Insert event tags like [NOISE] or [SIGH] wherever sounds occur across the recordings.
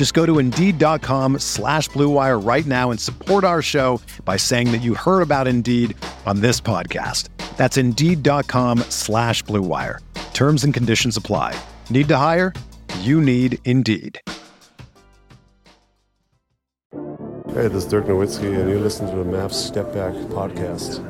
Just go to Indeed.com slash BlueWire right now and support our show by saying that you heard about Indeed on this podcast. That's Indeed.com slash BlueWire. Terms and conditions apply. Need to hire? You need Indeed. Hey, this is Dirk Nowitzki, and you listen to the Mavs Step Back podcast.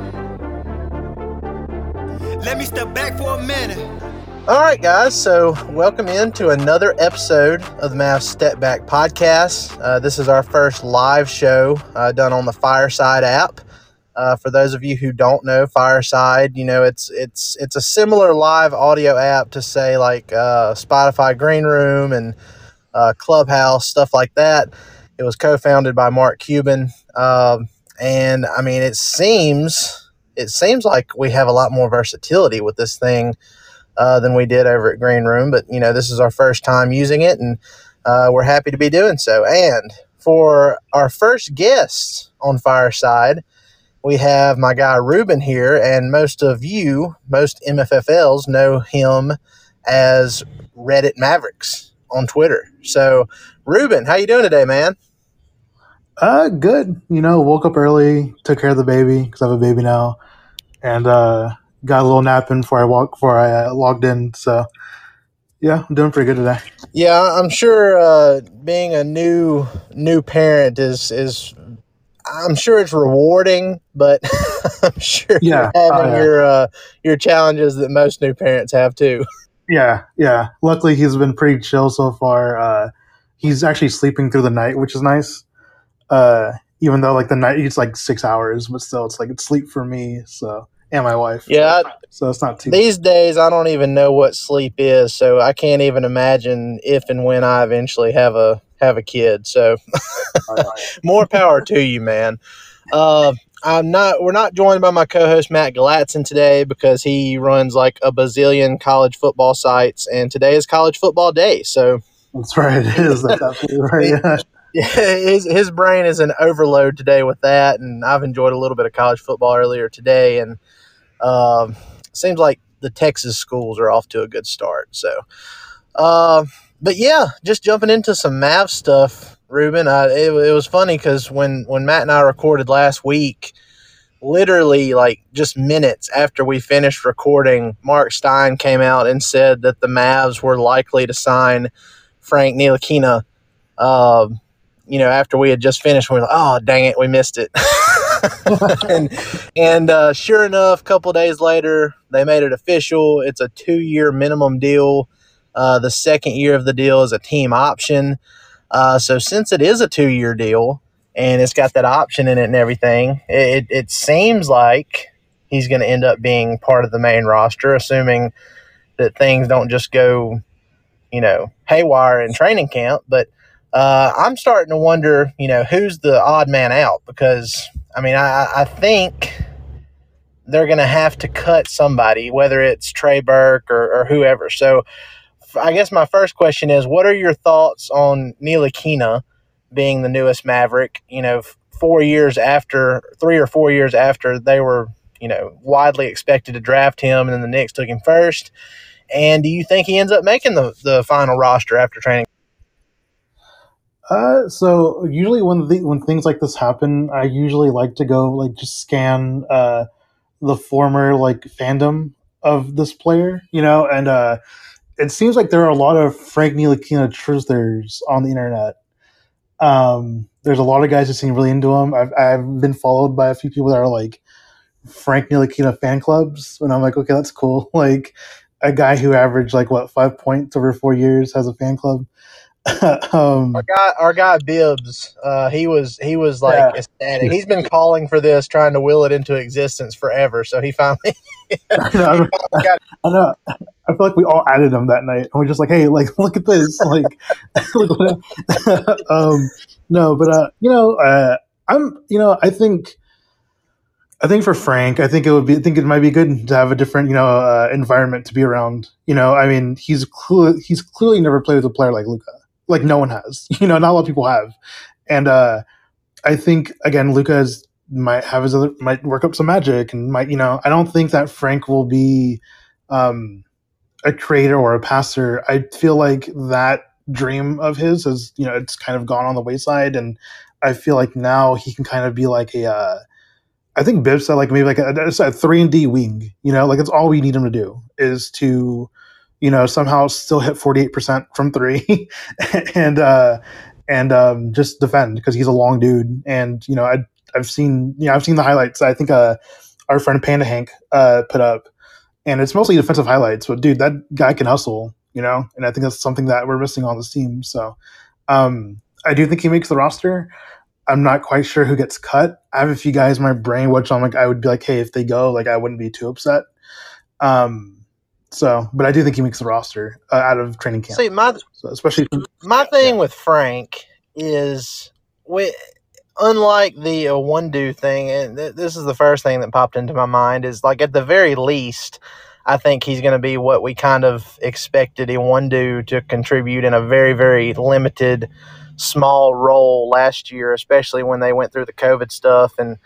Let me step back for a minute. All right, guys. So, welcome into another episode of the Mavs Step Back podcast. Uh, this is our first live show uh, done on the Fireside app. Uh, for those of you who don't know Fireside, you know it's it's it's a similar live audio app to say like uh, Spotify Green Room and uh, Clubhouse stuff like that. It was co-founded by Mark Cuban, um, and I mean it seems it seems like we have a lot more versatility with this thing uh, than we did over at Green Room. But you know, this is our first time using it, and uh, we're happy to be doing so. And for our first guest on Fireside, we have my guy Ruben here, and most of you, most MFFLs, know him as Reddit Mavericks on Twitter. So, Ruben, how you doing today, man? Uh, good. You know, woke up early, took care of the baby because I have a baby now, and uh, got a little nap in before I walk before I uh, logged in. So, yeah, I'm doing pretty good today. Yeah, I'm sure uh, being a new new parent is is I'm sure it's rewarding, but [LAUGHS] I'm sure Yeah. you're having yeah. your uh, your challenges that most new parents have too. [LAUGHS] Yeah, yeah. Luckily, he's been pretty chill so far. Uh, he's actually sleeping through the night, which is nice. Uh, even though like the night it's like six hours, but still it's like it's sleep for me. So and my wife. Yeah, So it's not too. these days I don't even know what sleep is, so I can't even imagine if and when I eventually have a have a kid. So [LAUGHS] more power to you, man. Uh, I'm not. We're not joined by my co-host Matt Galatzan today because he runs like a bazillion college football sites, and today is college football day. So That's right. It is. That's absolutely right. [LAUGHS] Yeah. [LAUGHS] his his brain is in overload today with that, and I've enjoyed a little bit of college football earlier today, and um, seems like the Texas schools are off to a good start. So, uh, but yeah, just jumping into some Mav stuff, Ruben. I, it, it was funny because when when Matt and I recorded last week, literally like just minutes after we finished recording, Mark Stein came out and said that the Mavs were likely to sign Frank Ntilikina. Um, you know, after we had just finished, we were like, "Oh, dang it, we missed it." [LAUGHS] and and uh, sure enough, a couple days later, they made it official. It's a two year minimum deal. Uh, the second year of the deal is a team option. Uh, so since it is a two year deal and it's got that option in it and everything, it, it seems like he's going to end up being part of the main roster, assuming that things don't just go, you know, haywire in training camp. But uh, I'm starting to wonder, you know, who's the odd man out because, I mean, I, I think they're going to have to cut somebody, whether it's Trey Burke or, or whoever. So, I guess my first question is, what are your thoughts on Ntilikina being the newest Maverick? You know, four years after, three or four years after they were, you know, widely expected to draft him, and then the Knicks took him first. And do you think he ends up making the, the final roster after training? Uh, so usually when the, when things like this happen, I usually like to go like just scan uh, the former like fandom of this player, you know, and uh, it seems like there are a lot of Frank Ntilikina truthers on the internet. Um, there's a lot of guys that seem really into him. I've, I've been followed by a few people that are like Frank Ntilikina fan clubs, and I'm like, okay, that's cool. [LAUGHS] Like a guy who averaged like what five points over four years has a fan club. [LAUGHS] um, our guy, our guy Bibbs, uh, he was he was like yeah. ecstatic. He's been calling for this, trying to will it into existence forever. So he finally. [LAUGHS] [LAUGHS] I, know, I, I know. I feel like we all added him that night, and we're just like, "Hey, like, look at this!" Like, um, no, but uh, you know, uh, I'm, you know, I think, I think for Frank, I think it would be, I think it might be good to have a different, you know, uh, environment to be around. You know, I mean, he's cl- he's clearly never played with a player like Luka like no one has. [LAUGHS] You know, not a lot of people have. And uh, I think again, Luka's might have his other might work up some magic and might you know I don't think that Frank will be um, a creator or a passer. I feel like that dream of his has you know it's kind of gone on the wayside, and I feel like now he can kind of be like a. Uh, I think Bibb said like maybe like a, a three and D wing. You know, like it's all we need him to do is to you know, somehow still hit 48% from three [LAUGHS] and, uh, and, um, just defend because he's a long dude. And, you know, I, I've seen, you know, I've seen the highlights. I think, uh, our friend Panda Hank, uh, put up and it's mostly defensive highlights, but dude, that guy can hustle, you know, and I think that's something that we're missing on this team. So, um, I do think he makes the roster. I'm not quite sure who gets cut. I have a few guys in my brain, which I'm like, I would be like, hey, if they go, like, I wouldn't be too upset. Um, so, but I do think he makes the roster uh, out of training camp. See, my so especially my thing yeah. with Frank is we, unlike the uh, do thing, and th- this is the first thing that popped into my mind is like at the very least, I think he's going to be what we kind of expected Iwundu to contribute in a very very limited, small role last year, especially when they went through the COVID stuff and.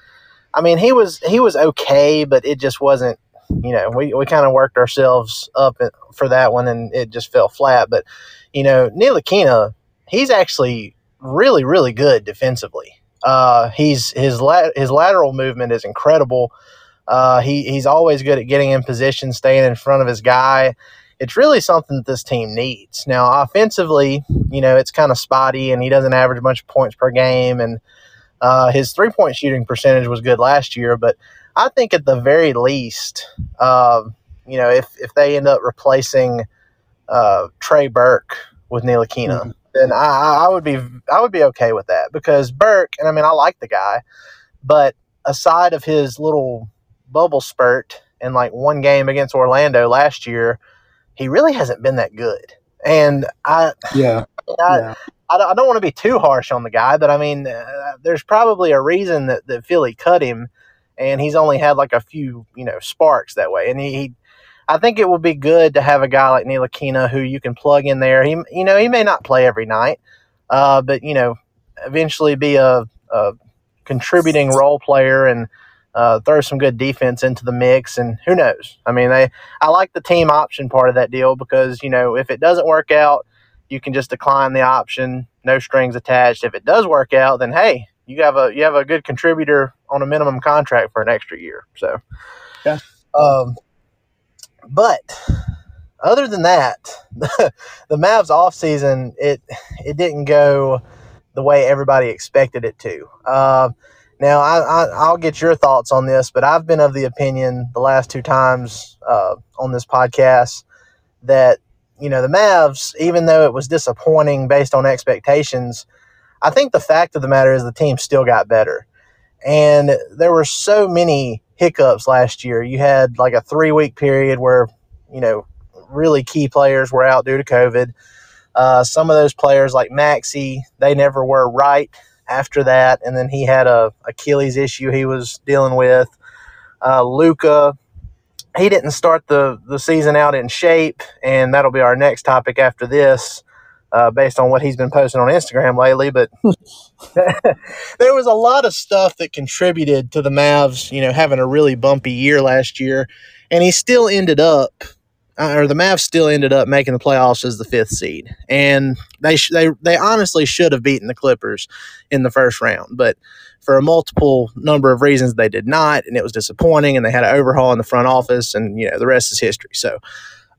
I mean, he was he was okay, but it just wasn't you know, we, we kind of worked ourselves up for that one and it just fell flat. But, you know, Neil Ntilikina, he's actually really, really good defensively. Uh, he's his la- his lateral movement is incredible. Uh, he he's always good at getting in position, staying in front of his guy. It's really something that this team needs. Now, offensively, you know, it's kind of spotty, and he doesn't average much points per game. And uh, his three point shooting percentage was good last year, but I think at the very least, uh, you know, if, if they end up replacing uh, Trey Burke with Ntilikina, mm-hmm. then I, I would be I would be okay with that because Burke, and I mean I like the guy, but aside of his little bubble spurt in like one game against Orlando last year, he really hasn't been that good. And I yeah, I, yeah. I, I don't want to be too harsh on the guy, but I mean, uh, there's probably a reason that, that Philly cut him and he's only had like a few, you know, sparks that way. And he, he I think it would be good to have a guy like Ntilikina who you can plug in there. He, you know, he may not play every night, uh, but you know, eventually be a, a contributing role player and uh, throw some good defense into the mix. And who knows? I mean, they, I like the team option part of that deal because you know if it doesn't work out, you can just decline the option, no strings attached. If it does work out, then hey, you have a you have a good contributor on a minimum contract for an extra year. So, yeah. Um, but other than that, the, [LAUGHS] the Mavs off season it it didn't go the way everybody expected it to. Uh, Now, I, I, I'll get your thoughts on this, but I've been of the opinion the last two times uh, on this podcast that, you know, the Mavs, even though it was disappointing based on expectations, I think the fact of the matter is the team still got better. And there were so many hiccups last year. You had like a three week period where, you know, really key players were out due to COVID. Uh, some of those players, like Maxi, they never were right after that. And then he had a Achilles issue he was dealing with. Uh, Luka, he didn't start the, the season out in shape, and that'll be our next topic after this. Uh, based on what he's been posting on Instagram lately. But [LAUGHS] [LAUGHS] there was a lot of stuff that contributed to the Mavs, you know, having a really bumpy year last year, and he still ended up, uh, or the Mavs still ended up making the playoffs as the fifth seed, and they sh- they they honestly should have beaten the Clippers in the first round, but for a multiple number of reasons they did not, and it was disappointing, and they had an overhaul in the front office, and you know the rest is history. So.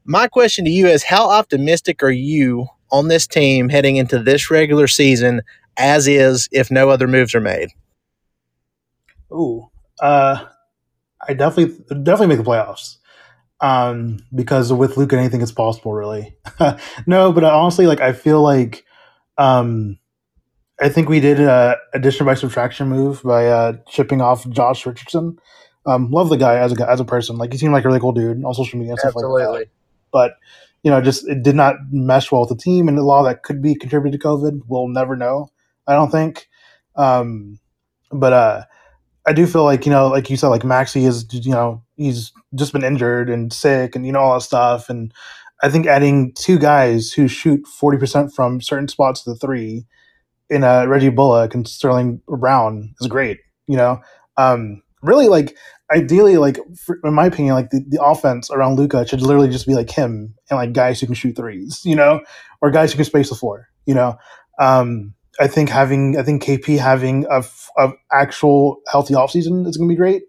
My question to you is how optimistic are you on this team heading into this regular season as is if no other moves are made? Ooh, uh, I definitely definitely make the playoffs. Um, because with Luke, anything is possible, really. [LAUGHS] no, but honestly, like I feel like, um, I think we did a addition by subtraction move by uh, shipping off Josh Richardson. Um, love the guy as a as a person. Like he seemed like a really cool dude on social media and stuff Absolutely. like that. But you know, just it did not mesh well with the team, and a lot of that could be contributed to COVID. We'll never know. I don't think. Um, but uh, I do feel like you know, like you said, like Maxi is you know he's just been injured and sick, and you know all that stuff. And I think adding two guys who shoot forty percent from certain spots to the three in uh, Reggie Bullock and Sterling Brown is great. You know, um, really like ideally, like for, in my opinion, like the, the offense around Luka should literally just be like him and like guys who can shoot threes, you know, or guys who can space the floor, you know. Um, I think having I think KP having a, actual healthy offseason is going to be great.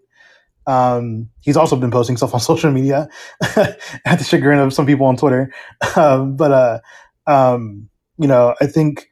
Um, he's also been posting stuff on [LAUGHS] social media [LAUGHS] at the chagrin of some people on Twitter. [LAUGHS] Um, but uh, um, you know, I think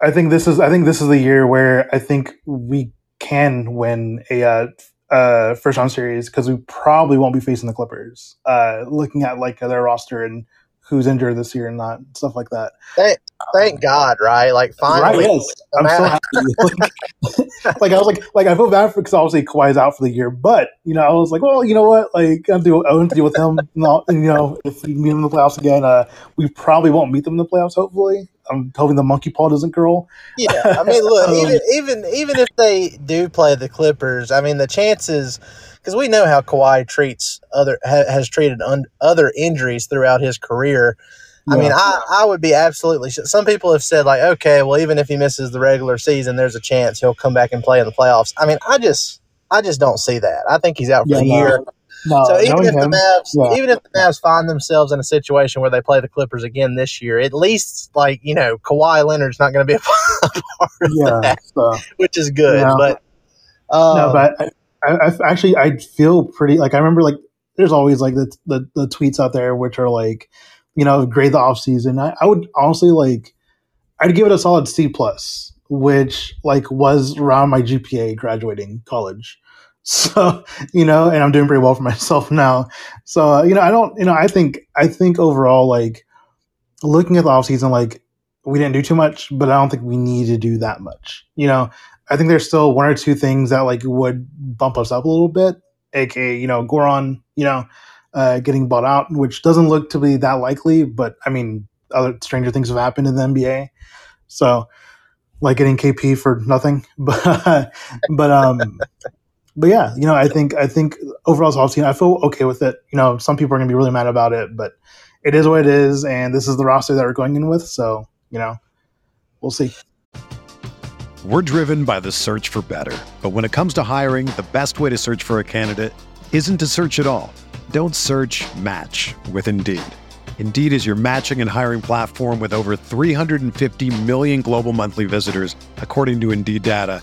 I think this is I think this is the year where I think we can win a uh, uh, first round series because we probably won't be facing the Clippers. Uh, looking at like their roster and who's injured this year and not stuff like that. Thank, thank God, right? Like finally, right, yes. I'm so happy. [LAUGHS] like, like, I was like, like I feel bad because obviously Kawhi's out for the year, but you know I was like, well, you know what? Like I'm do I want to deal with him. [LAUGHS] Not, you know, if we meet him in the playoffs again, uh, we probably won't meet them in the playoffs. Hopefully, I'm hoping the monkey paw doesn't curl. Yeah, I mean, look, [LAUGHS] um, even even even if they do play the Clippers, I mean, the chances because we know how Kawhi treats other ha, has treated un, other injuries throughout his career. I mean, I, I would be absolutely. Some people have said like, okay, well, even if he misses the regular season, there's a chance he'll come back and play in the playoffs. I mean, I just I just don't see that. I think he's out for yeah, the year. No, so even if him, the Mavs, yeah. even if the Mavs find themselves in a situation where they play the Clippers again this year, at least like you know Kawhi Leonard's not going to be a [LAUGHS] part of yeah, that, so, which is good. Yeah. But um, no, but I, I, actually I feel pretty like I remember like there's always like the, the, the tweets out there which are like you know grade the off season. I, I would honestly like I'd give it a solid C plus, which like was around my GPA graduating college. [LAUGHS] So, you know, and I'm doing pretty well for myself [LAUGHS] now. So, uh, you know, I don't, you know, I think, I think overall, like looking at the offseason, like we didn't do too much, but I don't think we need to do that much. You know, I think there's still one or two things that like would bump us up a little bit, aka, you know, Goran, you know, uh, getting bought out, which doesn't look to be that likely, but I mean, other stranger things have happened in the NBA. So, like getting KP for nothing, [LAUGHS] but but um but yeah, you know, I think I think overall offseason, I feel okay with it. You know, some people are gonna be really mad about it, but it is what it is, and this is the roster that we're going in with. So, you know, we'll see. We're driven by the search for better. But when it comes to hiring, the best way to search for a candidate isn't to search at all. Don't search match with Indeed. Indeed is your matching and hiring platform with over 350 million global monthly visitors, according to Indeed data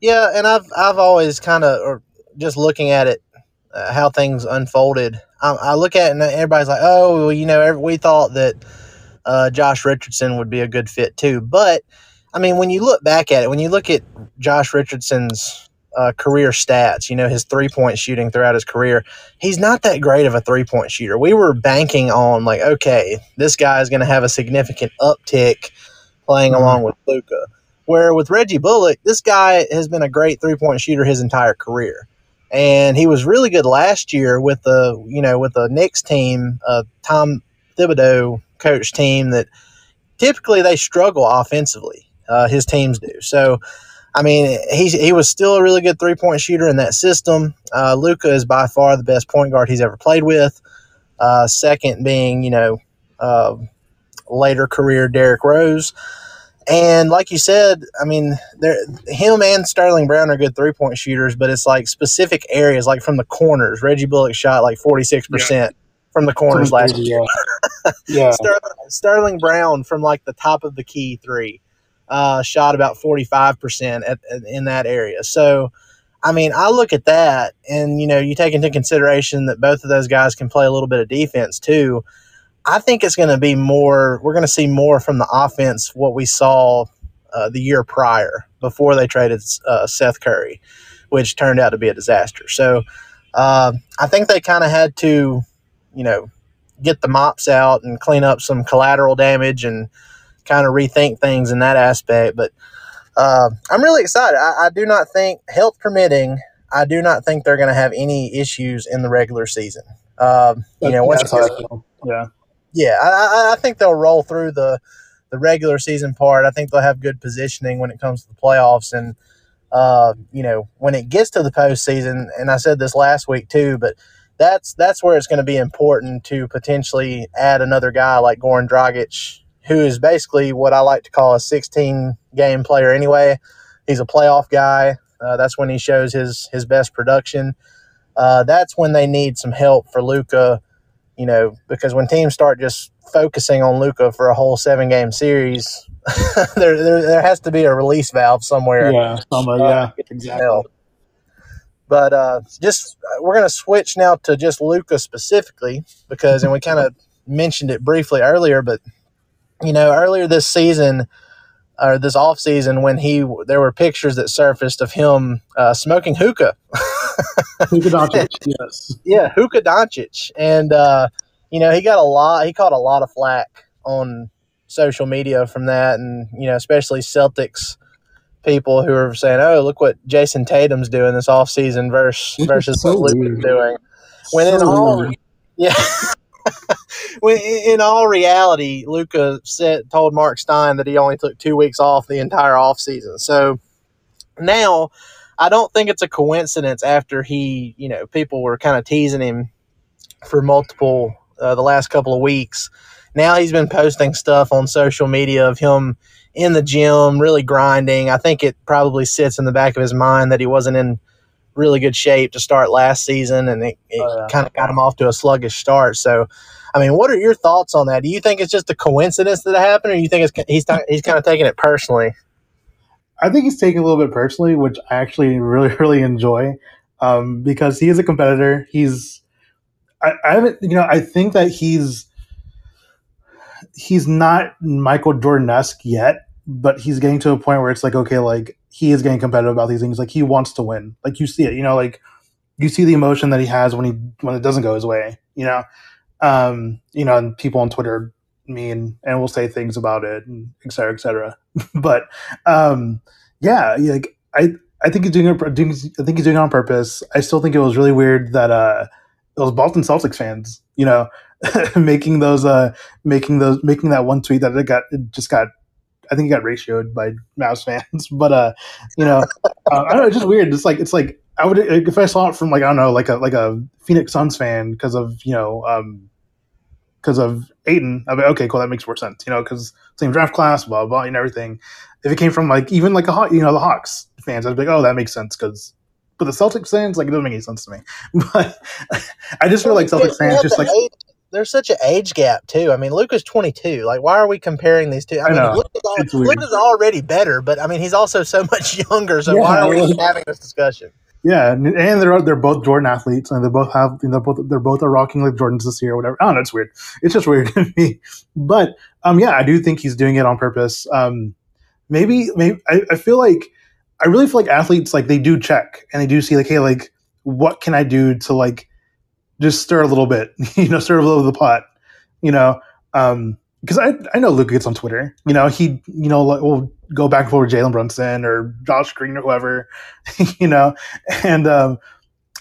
Yeah, and I've I've always kind of, or just looking at it, uh, how things unfolded. I, I, look at it and everybody's like, oh, well, you know, we thought that uh, Josh Richardson would be a good fit too. But I mean, when you look back at it, when you look at Josh Richardson's uh, career stats, you know, his three point shooting throughout his career, he's not that great of a three point shooter. We were banking on, like, okay, this guy is going to have a significant uptick playing mm-hmm. along with Luka. Where with Reggie Bullock, this guy has been a great three point shooter his entire career. And he was really good last year with the, you know, with the Knicks team, uh, Tom Thibodeau coach team that typically they struggle offensively uh, his teams do. So, I mean, he, he was still a really good three point shooter in that system. Uh, Luka is by far the best point guard he's ever played with. Uh, second being, you know, uh, later career Derrick Rose. And like you said, I mean, him and Sterling Brown are good three point shooters, but it's like specific areas, like from the corners. Reggie Bullock shot like 46% yeah. from the corners last year. [LAUGHS] yeah. Sterling, Sterling Brown from like the top of the key three uh, shot about 45% at, at, in that area. So, I mean, I look at that, and you know, you take into consideration that both of those guys can play a little bit of defense too. I think it's going to be more. We're going to see more from the offense what we saw uh, the year prior before they traded uh, Seth Curry, which turned out to be a disaster. So, uh, I think they kind of had to, you know, get the mops out and clean up some collateral damage and kind of rethink things in that aspect. But uh, I'm really excited. I, I, do not think, health permitting, I do not think they're going to have any issues in the regular season. Um, you know, once yeah, yeah, I, I think they'll roll through the the regular season part. I think they'll have good positioning when it comes to the playoffs, and uh, you know, when it gets to the postseason. And I said this last week too, but that's that's where it's going to be important to potentially add another guy like Goran Dragic who is basically what I like to call a 16 game player anyway. He's a playoff guy. Uh, that's when he shows his his best production. Uh, that's when they need some help for Luka, you know, because when teams start just focusing on Luka for a whole seven game series, [LAUGHS] there, there, there has to be a release valve somewhere. Yeah, somewhere, uh, yeah, exactly. Help. But uh, just we're going to switch now to just Luka specifically because, and we kind of mentioned it briefly earlier, but you know, earlier this season or this off season when he there were pictures that surfaced of him uh, smoking hookah. [LAUGHS] hookah [LAUGHS] Doncic, yes. Yeah, hookah Doncic, and uh, you know he got a lot. He caught a lot of flack on social media from that, and you know especially Celtics people who are saying, "Oh, look what Jayson Tatum's doing this off season versus [LAUGHS] versus so what Luka's doing." When so in all, [LAUGHS] yeah. in all reality, Luka said told Mark Stein that he only took two weeks off the entire offseason. So now I don't think it's a coincidence after he, you know, people were kind of teasing him for multiple uh, the last couple of weeks. Now he's been posting stuff on social media of him in the gym, really grinding. I think it probably sits in the back of his mind that he wasn't in really good shape to start last season, and it, it oh, yeah. kind of got him off to a sluggish start. So I mean, what are your thoughts on that? Do you think it's just a coincidence that it happened, or do you think it's, he's he's kind of taking it personally? I think he's taking a little bit personally, which I actually [LAUGHS] really really enjoy um, because he is a competitor. He's I, I haven't you know I think that he's he's not Michael Jordan esque yet, but he's getting to a point where it's like okay, like he is getting competitive about these things. Like he wants to win. Like you see it, you know, like you see the emotion that he has when he when it doesn't go his way. You know, um, you know, and people on Twitter mean and will say things about it and et cetera, et cetera. [LAUGHS] but um, yeah, like I I think he's doing it. doing- I think he's doing it on purpose. I still think it was really weird that uh, those Boston Celtics fans, you know, [LAUGHS] making those, uh, making those, making that one tweet that it got, it just got, I think it got ratioed by Mavs [LAUGHS] fans. But uh, you know, uh, I don't know. It's just weird. It's like it's like I would if I saw it from like I don't know, like a like a Phoenix Suns fan because of you know, um, because of Ayton. I'd be okay, cool. That makes more sense. You know, because same draft class, blah blah, and everything. If it came from like even like a you know the Hawks fans, I'd be like, oh, that makes sense because. But the Celtics fans, like, it doesn't make any sense to me. [LAUGHS] But I just feel like Celtics fans just like age- there's such an age gap too. I mean, Luka's 22. Like, why are we comparing these two? I, I mean, know. Luka's, al- It's weird. Luka's already better, but I mean, he's also so [LAUGHS] much younger. So Yeah, why are we having this discussion? Yeah, and, and they're they're both Jordan athletes, and they both have you know, both they're both are rocking like Jordans this year or whatever. I don't know, it's weird. It's just weird [LAUGHS] to me. But um, yeah, I do think he's doing it on purpose. Um, maybe maybe I, I feel like I really feel like athletes like they do check and they do see like, hey, like what can I do to like just stir a little bit, [LAUGHS] you know, stir a little of the pot, you know. Um, because I, I know Luka gets on Twitter. You know, he you know like, will go back and forth with Jalen Brunson or Josh Green or whoever, [LAUGHS] you know, and um,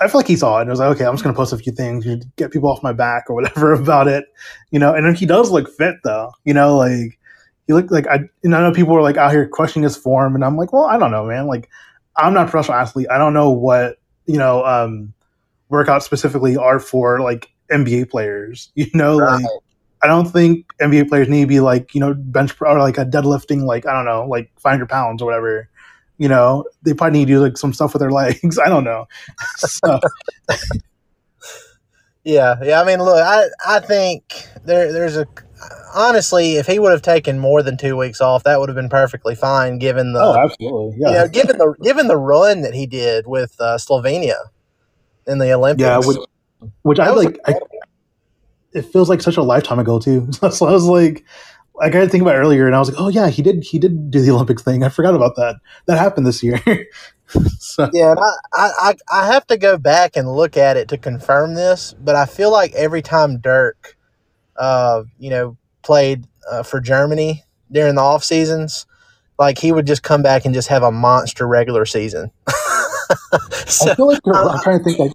I feel like he saw it and was like, okay, I'm just gonna post a few things, to get people off my back or whatever [LAUGHS] about it, you know. And then he does look fit though, you know, like he looked like I and I know people were like out here questioning his form, and I'm like, well, I don't know, man. Like I'm not a professional athlete. I don't know what you know um, workouts specifically are for like NBA players, [LAUGHS] you know, like. I don't think NBA players need to be like you know bench pr- or like a deadlifting like I don't know like 500 pounds or whatever. You know, they probably need to do like some stuff with their [LAUGHS] legs. I don't know. So, [LAUGHS] Yeah, yeah. I mean, look, I I think there there's a honestly, if he would have taken more than two weeks off, that would have been perfectly fine, given the oh, absolutely, yeah, you know given the given the run that he did with uh, Slovenia in the Olympics. yeah. Which, which I like. I, it feels like such a lifetime ago too. [LAUGHS] so I was like, like I think about it earlier, and I was like, oh yeah, he did. He did do the Olympics thing. I forgot about that. That happened this year. [LAUGHS] so Yeah, and I, I, I have to go back and look at it to confirm this, but I feel like every time Dirk, uh, you know, played uh, for Germany during the off seasons, like he would just come back and just have a monster regular season. [LAUGHS] so, I feel like I'm trying to think like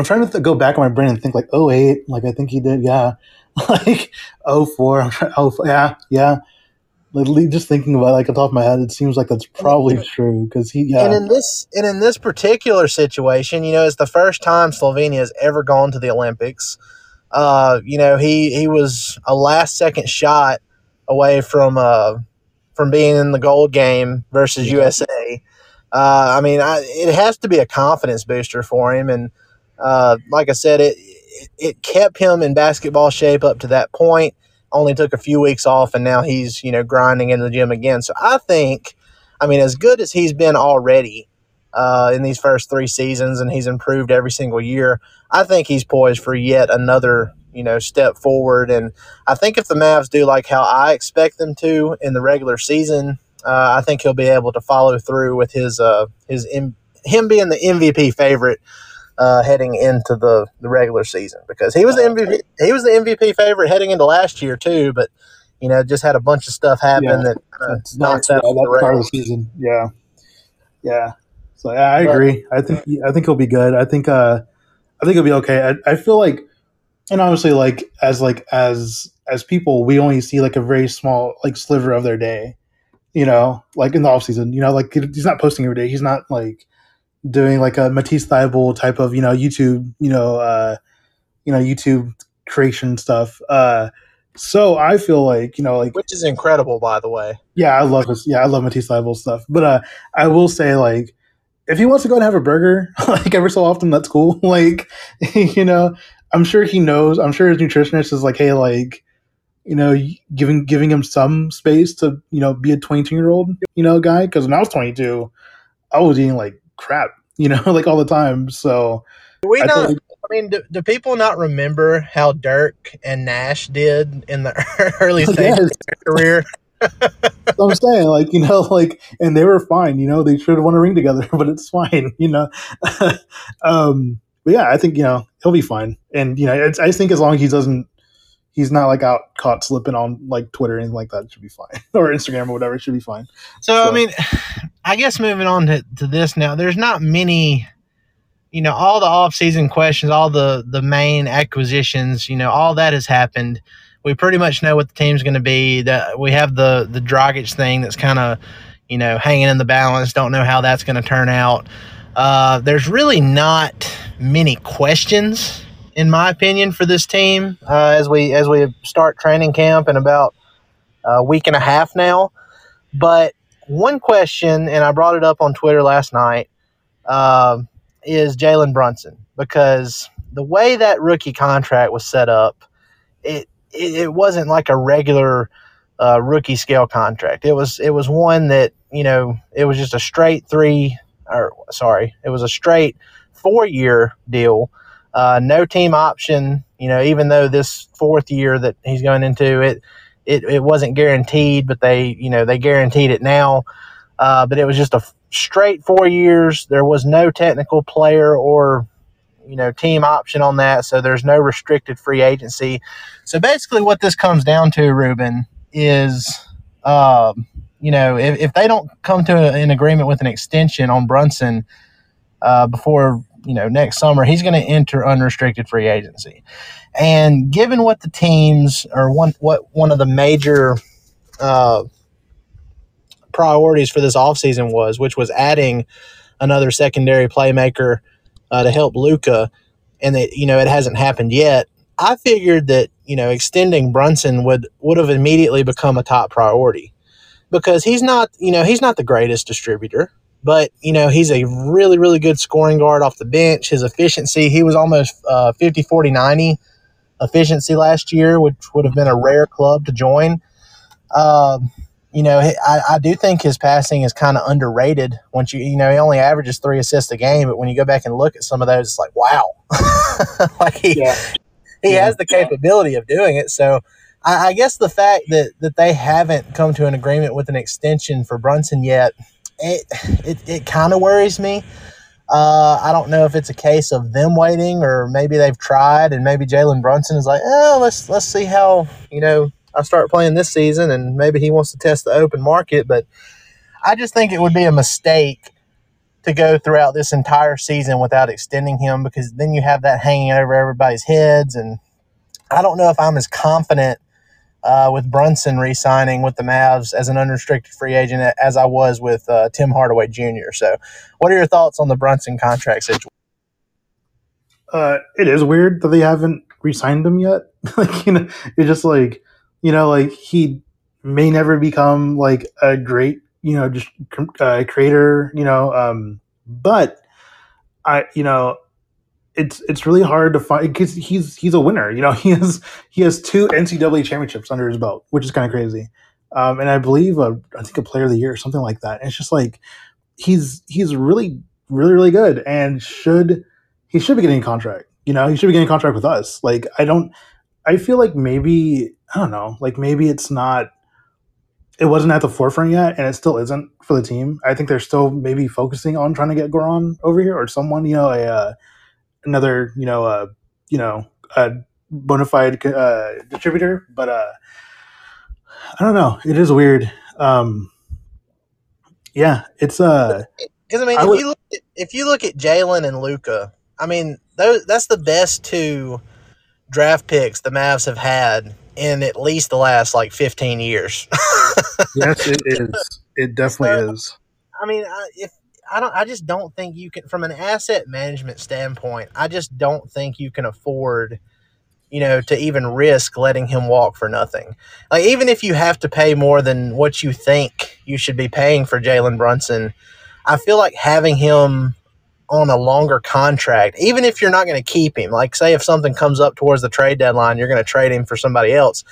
I'm trying to th- go back in my brain and think like oh eight like I think he did yeah [LAUGHS] like oh four I'm trying oh yeah yeah like just thinking about it, like on top of my head it seems like that's probably true because he and yeah in this and in this particular situation, you know, it's the first time Slovenia has ever gone to the Olympics. Uh, you know, he he was a last second shot away from uh from being in the gold game versus USA. Uh, I mean, I, it has to be a confidence booster for him, and uh, like I said, it, it kept him in basketball shape up to that point. Only took a few weeks off, and now he's you know grinding in the gym again. So I think, I mean, as good as he's been already uh, in these first three seasons, and he's improved every single year. I think he's poised for yet another you know step forward, and I think if the Mavs do like how I expect them to in the regular season, uh, I think he'll be able to follow through with his uh, his M- him being the MVP favorite uh, heading into the, the regular season because he was the MVP he was the MVP favorite heading into last year too, but you know just had a bunch of stuff happen Yeah. that uh, knocked that, that part of the season. yeah. Yeah. So yeah I But- agree. I think I think he'll be good. I think uh I think he'll be okay. I, I feel like and obviously like as like as as people we only see like a very small like sliver of their day you know like in the off season you know like he's not posting every day. He's not like doing like a Matisse Thybulle type of you know YouTube you know uh you know YouTube creation stuff uh so I feel like you know like which is incredible, by the way. yeah, I love this. Yeah, I love Matisse Thybulle stuff. But uh, I will say, like, if he wants to go and have a burger, [LAUGHS] like every so often, that's cool. [LAUGHS] Like, [LAUGHS] you know, I'm sure he knows. I'm sure his nutritionist is like, hey, like, you know, giving giving him some space to, you know, be a 22 year old, you know, guy. Because when I was 22, I was eating like crap, you know, [LAUGHS] like all the time. So Do we I not? I mean, do, do people not remember how Dirk and Nash did in the [LAUGHS] early stages Yes. of their career? [LAUGHS] I'm saying, like, you know, like, and they were fine, you know, they should have won a ring together, but it's fine, you know. um, but yeah, I think, you know, he'll be fine. And, you know, it's, I just think as long as he doesn't, he's not like out caught slipping on like Twitter or anything like that. It should be fine, [LAUGHS] or Instagram or whatever. It should be fine. So, so I mean, [SIGHS] I guess moving on to, to this now, there's not many. You know, all the off-season questions, all the the main acquisitions, you know, all that has happened. We pretty much know what the team's going to be. That we have the the Dragic thing that's kind of, you know, hanging in the balance. Don't know how that's going to turn out. Uh, there's really not many questions in my opinion, for this team uh, as we as we start training camp in about a week and a half now. But one question, and I brought it up on Twitter last night, uh, is Jalen Brunson because the way that rookie contract was set up, it it, it wasn't like a regular uh, rookie scale contract. It was it was one that you know it was just a straight three or sorry, it was a straight four year deal uh, no team option. You know, even though this fourth year that he's going into it, it, it wasn't guaranteed, but they you know they guaranteed it now. Uh, but it was just a straight four years. There was no technical player or you know team option on that, so there's no restricted free agency. So basically, what this comes down to, Ruben, is um, you know if, if they don't come to an agreement with an extension on Brunson uh, before you know next summer he's going to enter unrestricted free agency. And given what the teams or one what one of the major uh, priorities for this offseason was which was adding another secondary playmaker uh, to help Luka and that you know it hasn't happened yet I figured that you know extending Brunson would would have immediately become a top priority. Because he's not you know he's not the greatest distributor but, you know, he's a really, really good scoring guard off the bench. His efficiency, he was almost uh, 50, 40, 90 efficiency last year, which would have been a rare club to join. Um, you know, I, I do think his passing is kind of underrated. Once you, you know, he only averages three assists a game, but when you go back and look at some of those, it's like, wow, [LAUGHS] like he, yeah. he yeah. has the capability of doing it. So, I, I guess the fact that that they haven't come to an agreement with an extension for Brunson yet it it, it kind of worries me. Uh, I don't know if it's a case of them waiting or maybe they've tried and maybe Jalen Brunson is like, oh, let's let's see how you know I start playing this season and maybe he wants to test the open market. But I just think it would be a mistake to go throughout this entire season without extending him because then you have that hanging over everybody's heads and I don't know if I'm as confident uh, with Brunson re-signing with the Mavs as an unrestricted free agent as I was with uh, Tim Hardaway Jr. So, what are your thoughts on the Brunson contract situation? Uh, it is weird that they haven't re-signed him yet. [LAUGHS] like you know, it's just like you know, like he may never become like a great you know just uh, creator. You know, um, but I you know it's it's really hard to find because he's he's a winner. You know, [LAUGHS] he has he has two NCAA championships under his belt, which is kind of crazy. Um, and I believe a, I think a player of the year or something like that. And it's just like he's he's really really really good and should he should be getting a contract. You know, he should be getting a contract with us. Like I don't I feel like maybe I don't know, like maybe it's not it wasn't at the forefront yet, and it still isn't for the team. I think they're still maybe focusing on trying to get Goran over here or someone, you know, a uh, another you know uh, you know a bona fide uh, distributor, but uh, I don't know. It is weird. Um, yeah, it's uh. Because I mean, I if would, you look at, if you look at Jalen and Luka, I mean, those that's the best two draft picks the Mavs have had in at least the last like fifteen years. [LAUGHS] yes, it is. It definitely so, is. I mean, if I don't I just don't think you can from an asset management standpoint, I just don't think you can afford you know, to even risk letting him walk for nothing. Like even if you have to pay more than what you think you should be paying for Jalen Brunson, I feel like having him on a longer contract, even if you're not going to keep him, like say if something comes up towards the trade deadline, you're going to trade him for somebody else.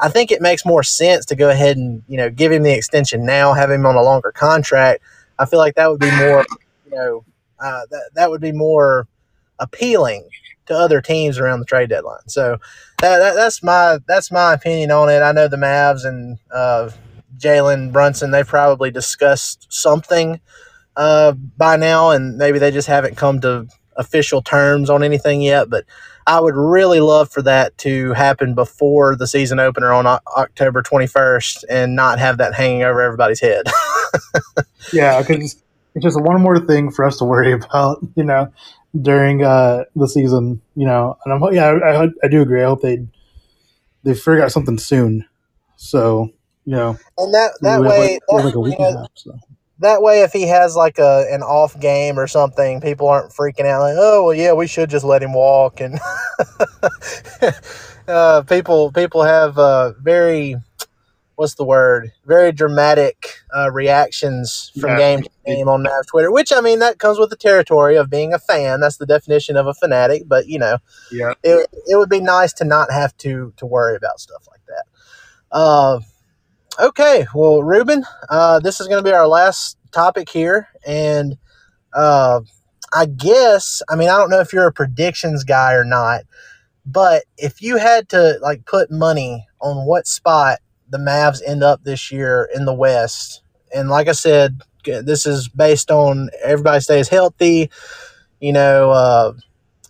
I think it makes more sense to go ahead and, you know, give him the extension now, have him on a longer contract I feel like that would be more, you know, uh, that that would be more appealing to other teams around the trade deadline. So that, that, that's my that's my opinion on it. I know the Mavs and uh, Jalen Brunson they've probably discussed something uh, by now, and maybe they just haven't come to official terms on anything yet, but I would really love for that to happen before the season opener on o- October 21st and not have that hanging over everybody's head. [LAUGHS] yeah, because it's just one more thing for us to worry [LAUGHS] about, you know, during uh, the season, you know. And I'm yeah, I, I, I do agree. I hope they they figure out something soon. So you know, and that that have way, like, have like a week you and know, a half. So. That way, if he has like a an off game or something, people aren't freaking out like, oh well, yeah, we should just let him walk. And [LAUGHS] uh, people people have uh, very what's the word? Very dramatic uh, reactions from Yeah. game to game on Mavs Twitter. Which I mean, that comes with the territory of being a fan. That's the definition of a fanatic. But you know, Yeah. it, it would be nice to not have to to worry about stuff like that. Okay, well, Ruben, uh, this is going to be our last topic here, and uh, I guess I mean I don't know if you're a predictions guy or not, but if you had to like put money on what spot the Mavs end up this year in the West, and like I said, this is based on everybody stays healthy. You know, uh,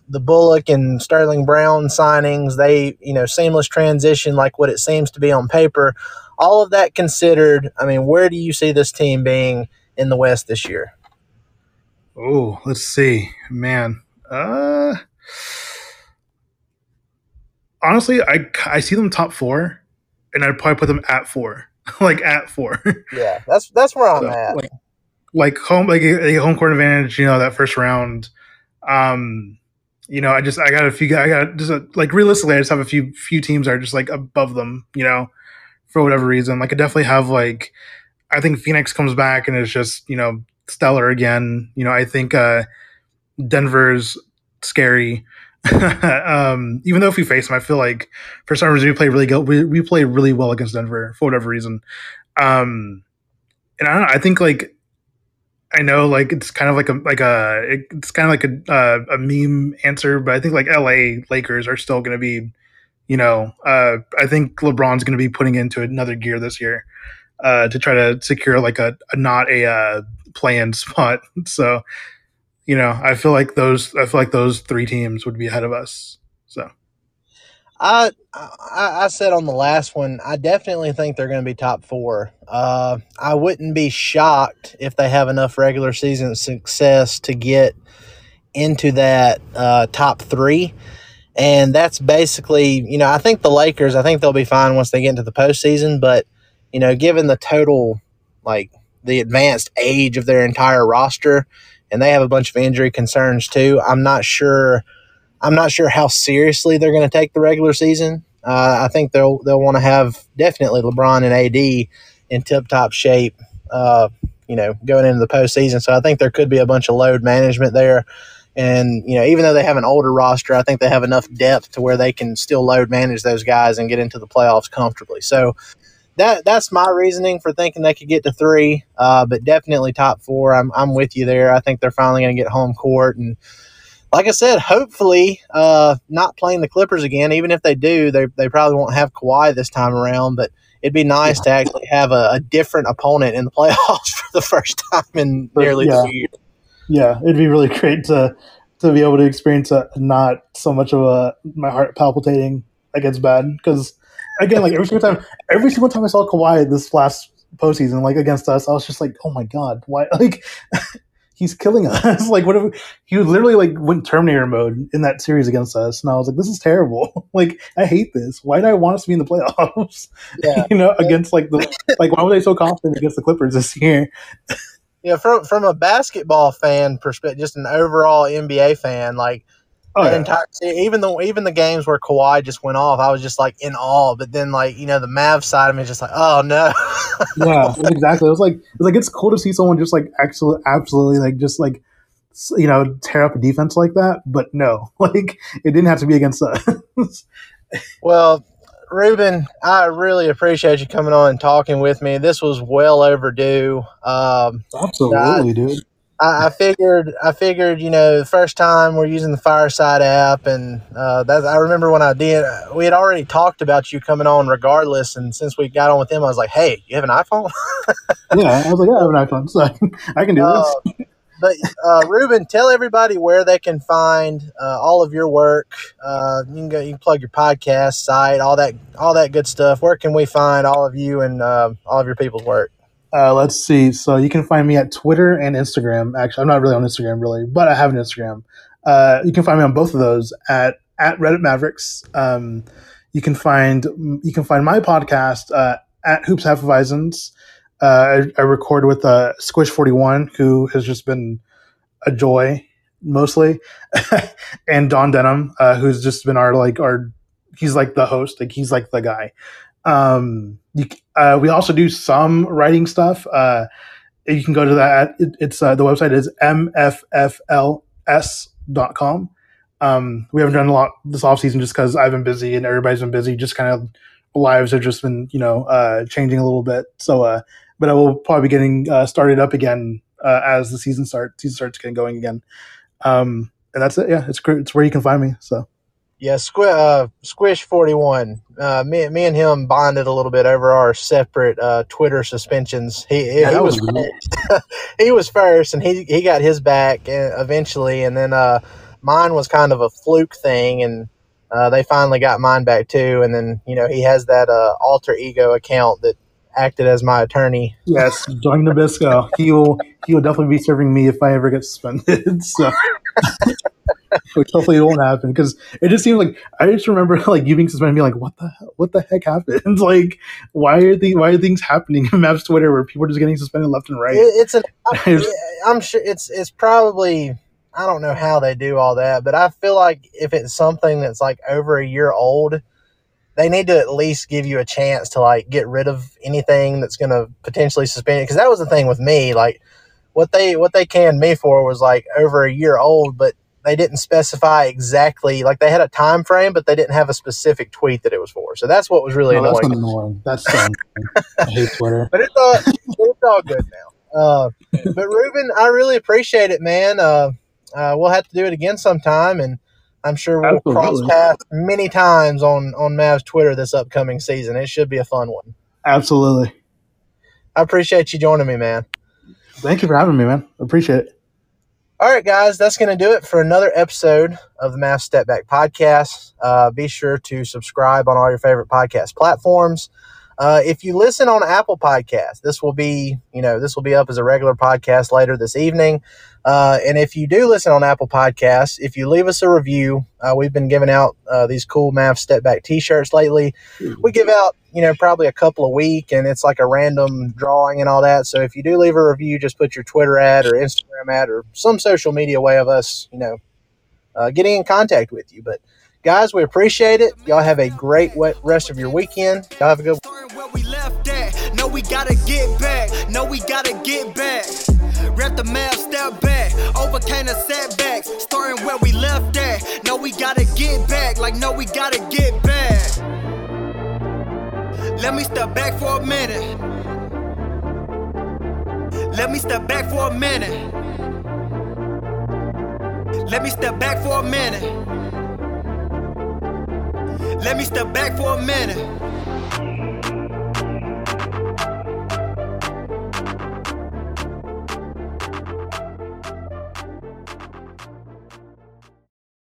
the Bullock and Sterling Brown signings, they, you know, seamless transition like what it seems to be on paper. All of that considered, I mean, where do you see this team being in the West this year? Oh, let's see, man. Uh, honestly, I I see them top four, and I'd probably put them at four, [LAUGHS] like at four. [LAUGHS] Yeah, that's that's where I'm So, at. like, like home like a, a home court advantage you know that first round um you know i just i got a few i got just a, like realistically i just have a few few teams that are just like above them you know for whatever reason. Like i definitely have like i think phoenix comes back and is just you know stellar again. You know i think uh denver's scary. [LAUGHS] Um even though if we face them i feel like for some reason we play really good we, we play really well against denver for whatever reason. Um and i don't know i think like I know, like it's kind of like a like a it's kind of like a uh, a meme answer, but I think like L.A. Lakers are still going to be, you know, uh, I think LeBron's going to be putting into another gear this year uh, to try to secure like a, a not a uh, play-in [LAUGHS] spot. So, you know, I feel like those I feel like those three teams would be ahead of us. So I, I I said on the last one, I definitely think they're going to be top four. Uh, I wouldn't be shocked if they have enough regular season success to get into that uh, top three. And that's basically, you know, I think the Lakers, I think they'll be fine once they get into the postseason. But, you know, given the total, like the advanced age of their entire roster, and they have a bunch of injury concerns too, I'm not sure. I'm not sure how seriously they're going to take the regular season. Uh, I think they'll they'll want to have definitely LeBron and AD in tip top shape. Uh, you know, going into the postseason. So I think there could be a bunch of load management there. And you know, even though they have an older roster, I think they have enough depth to where they can still load manage those guys and get into the playoffs comfortably. So that that's my reasoning for thinking they could get to three, uh, but definitely top four. I'm I'm with you there. I think they're finally going to get home court and like I said, hopefully uh, not playing the Clippers again. Even if they do, they, they probably won't have Kawhi this time around. But it'd be nice to actually have a, a different opponent in the [LAUGHS] playoffs for the first time in nearly Yeah. two years. Yeah, it'd be really [LAUGHS] great to to be able to experience a not so much of a my heart palpitating against bad because again, like every single time, every single time I saw Kawhi this last postseason, like against us, I was just like, oh my god, why? [LAUGHS] Like [LAUGHS] he's killing us. like whatever, he literally like went Terminator mode in that series against us, and I was like, this is terrible. like I hate this. Why do I want us to be in the playoffs? Yeah. you know, against like the like why were they so confident against the Clippers this year? Yeah, from from a basketball fan perspective, just an overall NBA fan, like Oh, yeah. entire even the even the games where Kawhi just went off, I was just like in awe. But then like you know the Mavs side of me is just like, oh no. [LAUGHS] yeah, exactly. It was like it's like it's cool to see someone just like actually absolutely like just like you know tear up a defense like that. But no, [LAUGHS] like it didn't have to be against us. Well, Ruben, I really appreciate you coming on and talking with me. This was well overdue. Um, absolutely, dude. I, I figured, I figured, you know, the first time we're using the Fireside app, and uh, that I remember when I did, we had already talked about you coming on regardless. And since we got on with him, I was like, "Hey, you have an iPhone?" [LAUGHS] Yeah, I was like, yeah, I have an iPhone, [LAUGHS] so I can, I can do Oh, this. But uh, Ruben, tell everybody where they can find uh, all of your work. Uh, you can go, you can plug your podcast site, all that, all that good stuff. Where can we find all of you and uh, all of your people's work? Uh, let's see. So you can find me at Twitter and Instagram. Actually, I'm not really on Instagram really, but I have an Instagram. Uh, you can find me on both of those at at Reddit Mavericks. Um, you can find you can find my podcast at Hoops Hefeweizens. Uh, I, I record with uh, Squish Forty One, who has just been a joy mostly, [LAUGHS] and Don Denham, uh, who's just been our like our he's like the host, like he's like the guy. Um, you, uh, we also do some writing stuff. Uh, you can go to that. It, it's uh, the website is mffls.com. Um, we haven't done a lot this off season just because I've been busy and everybody's been busy. Just kind of lives have just been you know uh, changing a little bit. So, uh, but I will probably be getting uh, started up again uh, as the season starts. Season starts getting going again. Um, and that's it. Yeah, it's great. It's where you can find me. So. Yeah, Squish, uh, Squish forty one. Uh, me, me and him bonded a little bit over our separate uh, Twitter suspensions. He, Yeah, he was, was first. [LAUGHS] he was first, and he he got his back uh, eventually, and then uh, mine was kind of a fluke thing, and uh, they finally got mine back too. And then you know he has that uh, alter ego account that acted as my attorney. Yes, Doing Nabisco. He will he will definitely be serving me if I ever get suspended. [LAUGHS] So which hopefully it won't happen because it just seems like I just remember like you being suspended and being like, what the hell, what the heck happened? [LAUGHS] like why are the why are things happening [LAUGHS] in Mavs Twitter where people are just getting suspended left and right? It, it's an uh, I, I'm sure it's it's probably I don't know how they do all that, but I feel like if it's something that's like over a year old, they need to at least give you a chance to like get rid of anything that's going to potentially suspend it. Because that was the thing with me, like what they what they canned me for was like over a year old, but they didn't specify exactly like they had a time frame, but they didn't have a specific tweet that it was for. So that's what was really No, that's annoying. annoying. That's so annoying. I hate Twitter. But it's all it's all good now. Uh, but Ruben, I really appreciate it, man. Uh, uh, we'll have to do it again sometime, and I'm sure we'll cross paths many times on on Mavs Twitter this upcoming season. It should be a fun one. Absolutely. I appreciate you joining me, man. Thank you for having me, man. Appreciate it. All right, guys, that's going to do it for another episode of the Mavs Step Back Podcast. Uh, be sure to subscribe on all your favorite podcast platforms. Uh, if you listen on Apple Podcasts, this will be, you know, this will be up as a regular podcast later this evening. Uh, and if you do listen on Apple Podcasts, if you leave us a review, uh, we've been giving out uh, these cool Mavs Step Back T-shirts lately. We give out, you know, probably a couple a week, and it's like a random drawing and all that. So if you do leave a review, just put your Twitter ad or Instagram ad or some social media way of us, you know, uh, getting in contact with you. But guys, we appreciate it. Y'all have a great rest of your weekend. Y'all have a good. Where we left at. No, we gotta get back. No, we gotta get back. Rep the map, step back. Overcame the setbacks. Starting where we left at. No, we gotta get back. Like, no, we gotta get back. Let me step back for a minute. Let me step back for a minute. Let me step back for a minute. Let me step back for a minute.